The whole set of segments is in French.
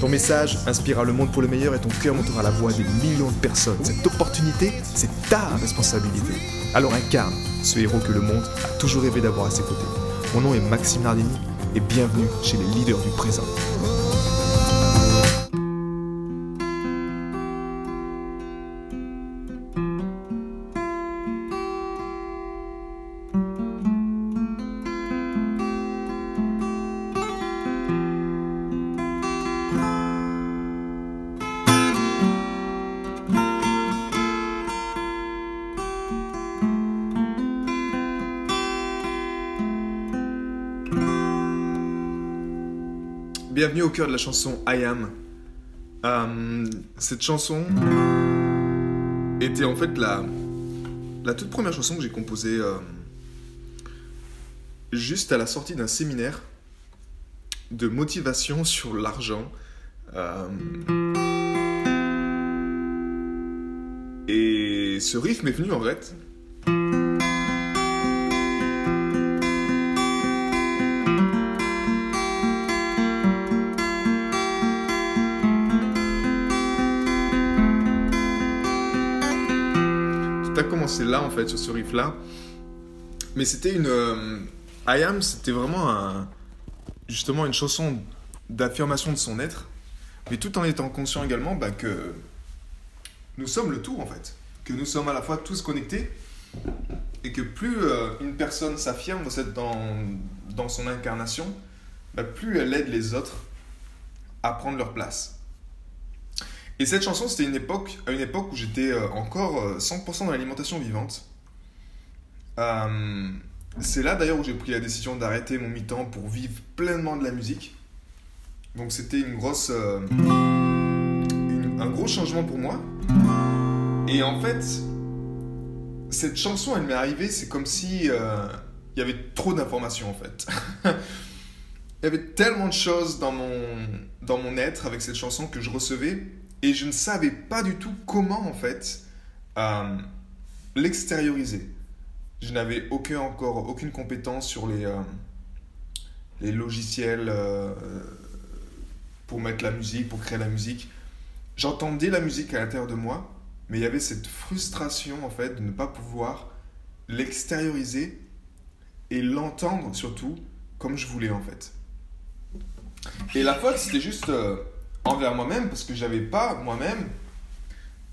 Ton message inspirera le monde pour le meilleur et ton cœur montera la voix des millions de personnes. Cette opportunité, c'est ta responsabilité. Alors incarne ce héros que le monde a toujours rêvé d'avoir à ses côtés. Mon nom est Maxime Nardini et bienvenue chez les leaders du présent. Bienvenue au cœur de la chanson I Am. Euh, cette chanson était en fait la, toute première chanson que j'ai composée euh, juste à la sortie d'un séminaire de motivation sur l'argent. Euh, et ce riff m'est venu en fait Commencé là en fait sur ce riff là. Mais c'était une. euh, I Am, c'était vraiment justement une chanson d'affirmation de son être, mais tout en étant conscient également bah, que nous sommes le tout en fait. Que nous sommes à la fois tous connectés et que plus euh, une personne s'affirme dans, dans son incarnation, bah, plus elle aide les autres à prendre leur place. Et cette chanson, c'était une époque, à une époque où j'étais euh, encore euh, 100% dans l'alimentation vivante. Euh, c'est là d'ailleurs où j'ai pris la décision d'arrêter mon mi-temps pour vivre pleinement de la musique. Donc c'était une grosse, euh, un gros changement pour moi. Et en fait, cette chanson, elle m'est arrivée, c'est comme si euh, il y avait trop d'informations en fait. il y avait tellement de choses dans mon, dans mon être avec cette chanson que je recevais et je ne savais pas du tout comment en fait euh, l'extérioriser. Je n'avais aucun, encore aucune compétence sur les, euh, les logiciels euh, pour mettre la musique, pour créer la musique. J'entendais la musique à l'intérieur de moi, mais il y avait cette frustration en fait de ne pas pouvoir l'extérioriser et l'entendre surtout comme je voulais en fait. Et la faute c'était juste envers moi-même parce que j'avais pas moi-même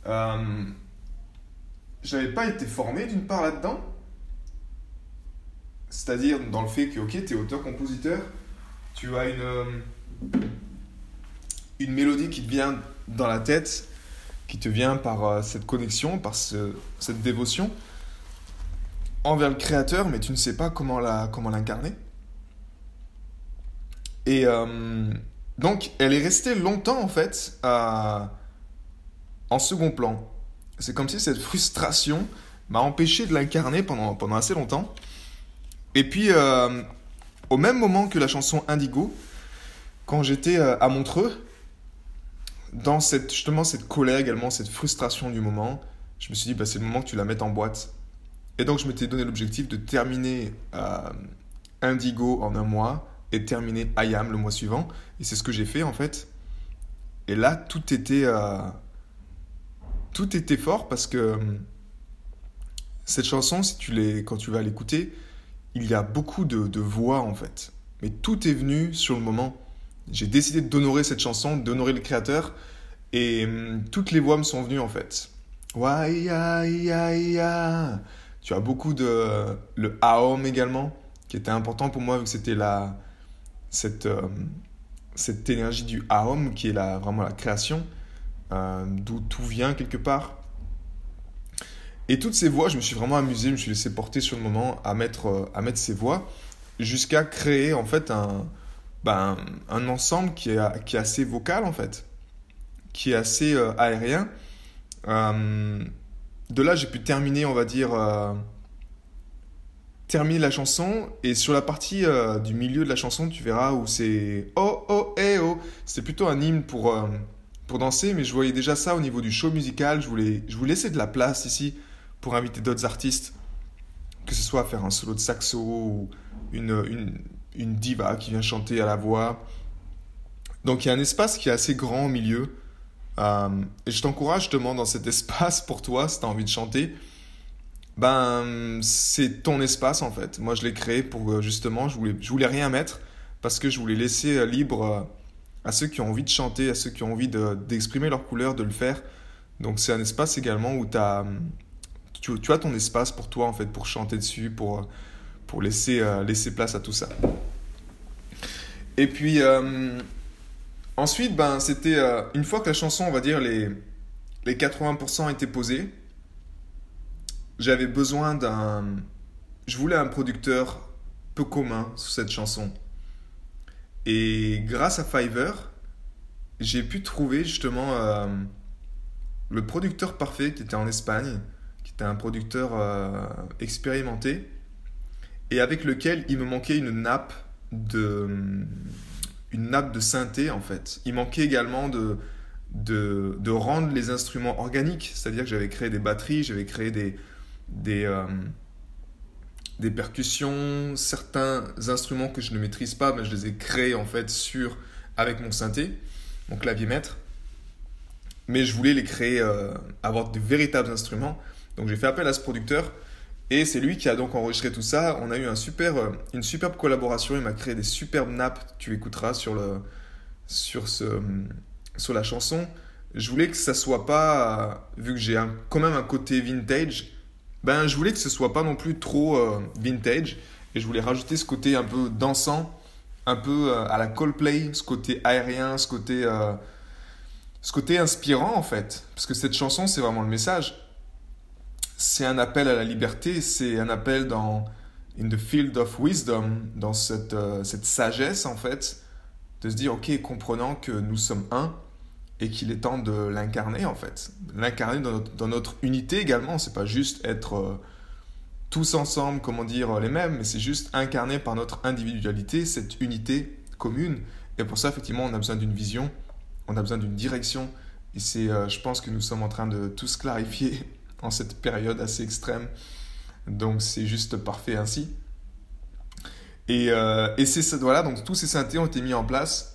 euh, j'avais pas été formé d'une part là-dedans. C'est-à-dire dans le fait que ok tu es auteur-compositeur tu as une euh, une mélodie qui te vient dans la tête qui te vient par euh, cette connexion par ce- cette dévotion envers le créateur mais tu ne sais pas comment la comment l'incarner. Et euh, donc, elle est restée longtemps, en fait, en second plan. C'est comme si cette frustration m'a empêché de l'incarner pendant, pendant assez longtemps. Et puis, euh, au même moment que la chanson Indigo, quand j'étais euh, à Montreux, dans cette, justement cette colère également, cette frustration du moment, je me suis dit, bah, c'est le moment que tu la mettes en boîte. Et donc, je m'étais donné l'objectif de terminer euh, Indigo en un mois et terminer I Am le mois suivant. Et c'est ce que j'ai fait en fait. Et là, tout était, euh, tout était fort parce que euh, cette chanson, si tu quand tu vas l'écouter, il y a beaucoup de, de voix en fait. Mais tout est venu sur le moment. J'ai décidé d'honorer cette chanson, d'honorer le créateur. Et hum, toutes les voix me sont venues en fait. Tu as beaucoup de. Le Aom également, qui était important pour moi vu que c'était la. Cette, euh, cette énergie du Aom qui est la, vraiment la création, euh, d'où tout vient quelque part. Et toutes ces voix, je me suis vraiment amusé, je me suis laissé porter sur le moment à mettre, euh, à mettre ces voix jusqu'à créer en fait un, ben, un ensemble qui est, qui est assez vocal en fait, qui est assez aérien. de là, j'ai pu terminer, on va dire, terminer la chanson. Et sur la partie du milieu de la chanson, tu verras où c'est oh oh eh oh. C'est plutôt un hymne pour pour danser, mais je voyais déjà ça au niveau du show musical. Je voulais, je voulais laisser de la place ici pour inviter d'autres artistes, que ce soit faire un solo de saxo ou une, une, une, diva qui vient chanter à la voix. Donc il y a un espace qui est assez grand au milieu. Euh, et je t'encourage justement dans cet espace pour toi, si tu as envie de chanter. Ben, c'est ton espace en fait. Moi, je l'ai créé pour euh, justement, je voulais, je voulais rien mettre parce que je voulais laisser euh, libre à ceux qui ont envie de chanter, à ceux qui ont envie d'exprimer leur couleur, de le faire. Donc c'est un espace également où as, tu, as ton espace pour toi, en fait, pour chanter dessus, pour, pour laisser, euh, laisser place à tout ça. Et puis, euh, ensuite, ben, c'était euh, une fois que la chanson, on va dire, les, les 80% étaient posés, j'avais besoin d'un... Je voulais un producteur peu commun sur cette chanson. Et grâce à Fiverr, j'ai pu trouver justement euh, le producteur parfait qui était en Espagne, qui était un producteur euh, expérimenté, et avec lequel il me manquait une nappe de, une nappe de synthé en fait. Il manquait également de, de, de rendre les instruments organiques, c'est-à-dire que j'avais créé des batteries, j'avais créé des, des, euh, des percussions, certains instruments que je ne maîtrise pas, mais je les ai créés en fait sur avec mon synthé, mon clavier maître. Mais je voulais les créer, euh, avoir de véritables instruments. Donc j'ai fait appel à ce producteur et c'est lui qui a donc enregistré tout ça. On a eu un super, euh, une superbe collaboration. Il m'a créé des superbes nappes. Tu écouteras sur le, sur ce, sur la chanson. Je voulais que ça soit pas, vu que j'ai quand même un côté vintage, ben, je voulais que ce soit pas non plus trop euh, vintage et je voulais rajouter ce côté un peu dansant, un peu euh, à la Coldplay, ce côté aérien, ce côté, euh, ce côté inspirant en fait. Parce que cette chanson, c'est vraiment le message. C'est un appel à la liberté, c'est un appel dans in the field of wisdom, dans cette, cette sagesse en fait, de se dire ok, comprenant que nous sommes un, et qu'il est temps de l'incarner en fait. L'incarner dans notre, unité également, c'est pas juste être euh, tous ensemble, comment dire, les mêmes, mais c'est juste incarner par notre individualité cette unité commune. Et pour ça, effectivement, on a besoin d'une vision, on a besoin d'une direction. Et c'est, euh, je pense que nous sommes en train de tous clarifier en cette période assez extrême. Donc c'est juste parfait ainsi. Et, euh, et c'est voilà, donc tous ces synthés ont été mis en place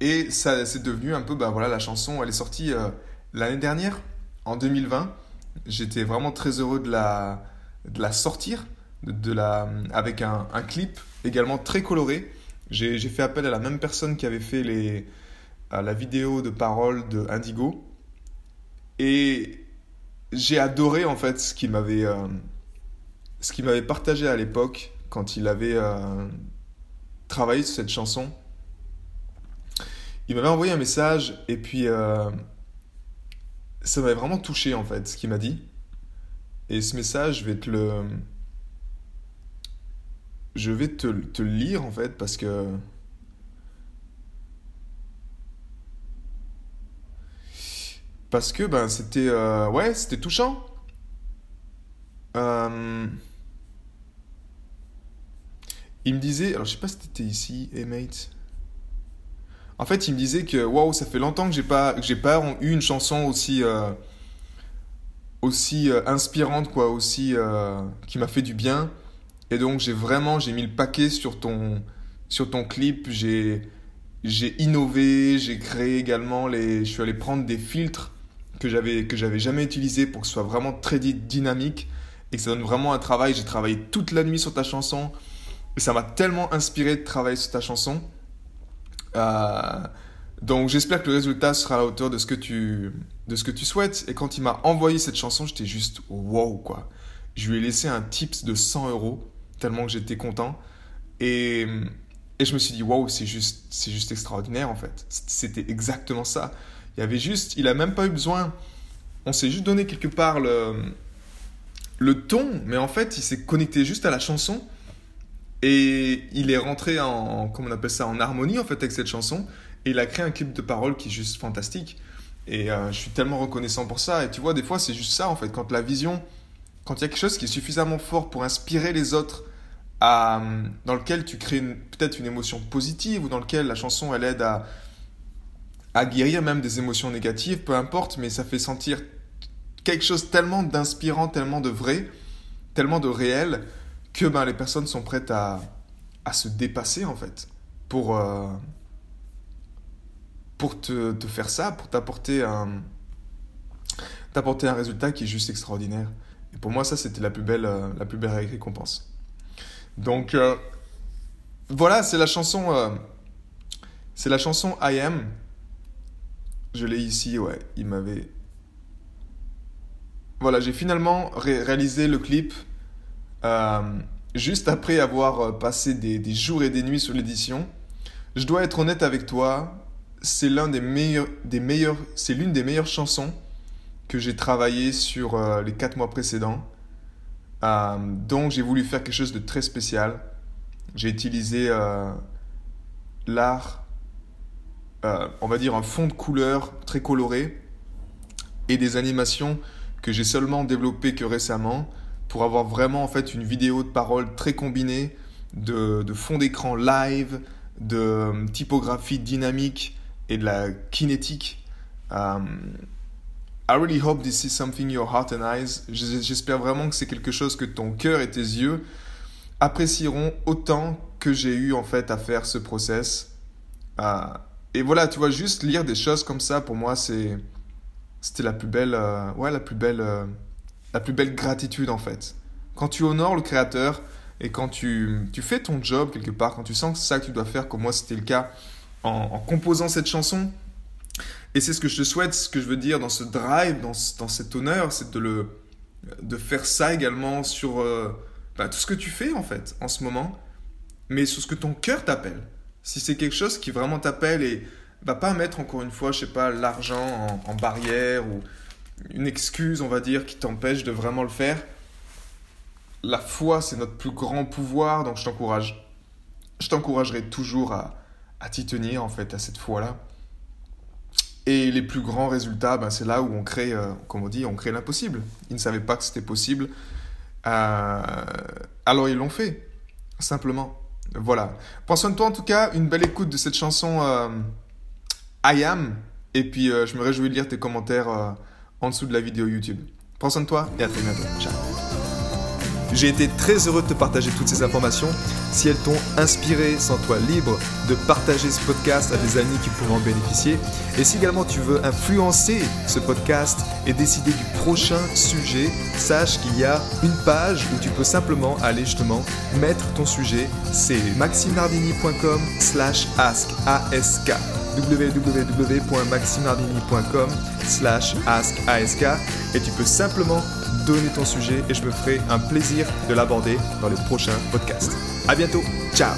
et ça c'est devenu un peu, bah voilà, la chanson, elle est sortie euh, l'année dernière, en 2020. J'étais vraiment très heureux de la, de la sortir, de, la, avec un, clip également très coloré. J'ai fait appel à la même personne qui avait fait les, la vidéo de parole de Indigo. Et j'ai adoré en fait ce qu'il m'avait euh, ce qu'il m'avait partagé à l'époque quand il avait euh, travaillé sur cette chanson il m'avait envoyé un message et puis euh, ça m'avait vraiment touché en fait ce qu'il m'a dit. Et ce message, je vais te le. Je vais te, te le lire en fait parce que. Parce que ben c'était. Euh, ouais, c'était touchant. Euh, il me disait. Alors je sais pas si t'étais ici, hey mate. En fait, il me disait que waouh, ça fait longtemps que j'ai pas j'ai pas eu une chanson aussi euh, aussi euh, inspirante quoi, aussi euh, qui m'a fait du bien. Et donc j'ai vraiment j'ai mis le paquet sur ton sur ton clip. J'ai j'ai innové, j'ai créé également les je suis allé prendre des filtres que j'avais que j'avais jamais utilisés pour que ce soit vraiment très dynamique et que ça donne vraiment un travail. J'ai travaillé toute la nuit sur ta chanson et ça m'a tellement inspiré de travailler sur ta chanson. Euh, donc j'espère que le résultat sera à la hauteur de ce que tu, de ce que tu souhaites. Et quand il m'a envoyé cette chanson, j'étais juste wow quoi. Je lui ai laissé un tips de 100 euros tellement que j'étais content. Et, et, je me suis dit wow, c'est juste, juste extraordinaire en fait. C'était exactement ça. Il y avait juste, il a même pas eu besoin. On s'est juste donné quelque part le, le ton, mais en fait il s'est connecté juste à la chanson et il est rentré en, comment on appelle ça, en harmonie en fait avec cette chanson. Et il a créé un clip de parole qui est juste fantastique. Et euh, je suis tellement reconnaissant pour ça. Et tu vois, des fois, c'est juste ça, en fait. Quand la vision, quand il y a quelque chose qui est suffisamment fort pour inspirer les autres, à, dans lequel tu crées peut-être une émotion positive, ou dans lequel la chanson, elle aide à, à guérir même des émotions négatives, peu importe, mais ça fait sentir quelque chose tellement d'inspirant, tellement de vrai, tellement de réel, que ben, les personnes sont prêtes à, à se dépasser, en fait, pour... Euh, pour te, te faire ça, pour t'apporter un, t'apporter un résultat qui est juste extraordinaire. Et pour moi, ça, c'était la plus belle, euh, la plus belle récompense. Donc, euh, voilà, c'est la chanson, c'est la chanson I Am. Je l'ai ici, ouais, il m'avait... Voilà, j'ai finalement réalisé le clip juste après avoir passé des, jours et des nuits sur l'édition. Je dois être honnête avec toi, c'est l'une des meilleures chansons que j'ai travaillé sur euh, les quatre mois précédents. Euh, donc j'ai voulu faire quelque chose de très spécial. J'ai utilisé euh, l'art, on va dire un fond de couleur très coloré et des animations que j'ai seulement développées que récemment pour avoir vraiment en fait une vidéo de parole très combinée de, fond d'écran live, de typographie dynamique et de la kinétique. Um, I really hope this is something your heart and eyes. J'espère vraiment que c'est quelque chose que ton cœur et tes yeux apprécieront autant que j'ai eu en fait à faire ce process. Uh, et voilà, tu vois, juste lire des choses comme ça pour moi, c'est c'était la plus belle, euh, ouais, la plus belle, euh, la plus belle gratitude en fait. Quand tu honores le créateur et quand tu, tu fais ton job quelque part, quand tu sens que c'est ça que tu dois faire, comme moi c'était le cas en, composant cette chanson. Et c'est ce que je te souhaite, ce que je veux dire dans ce drive, dans, dans cet honneur, c'est de, de faire ça également sur euh, bah, tout ce que tu fais en fait en ce moment, mais sur ce que ton cœur t'appelle. Si c'est quelque chose qui vraiment t'appelle et va pas mettre encore une fois, je sais pas, l'argent en, en, barrière ou une excuse, on va dire, qui t'empêche de vraiment le faire. La foi, c'est notre plus grand pouvoir, donc je t'encourage. Je t'encouragerai toujours à, à t'y tenir en fait à cette fois-là. Et les plus grands résultats, ben, c'est là où on crée, euh, comme on dit, on crée l'impossible. Ils ne savaient pas que c'était possible. Euh, alors ils l'ont fait, simplement. Voilà. Prends soin de toi en tout cas, une belle écoute de cette chanson euh, I Am. Et puis je me réjouis de lire tes commentaires en dessous de la vidéo YouTube. Prends soin de toi et à très bientôt. Ciao. J'ai été très heureux de te partager toutes ces informations. Si elles t'ont inspiré, sens-toi libre de partager ce podcast à des amis qui pourront en bénéficier. Et si également tu veux influencer ce podcast et décider du prochain sujet, sache qu'il y a une page où tu peux simplement aller justement mettre ton sujet. C'est maximardini.com slash ask www.maximardini.com slash ask et tu peux simplement donner ton sujet et je me ferai un plaisir de l'aborder dans les prochains podcasts. À bientôt, ciao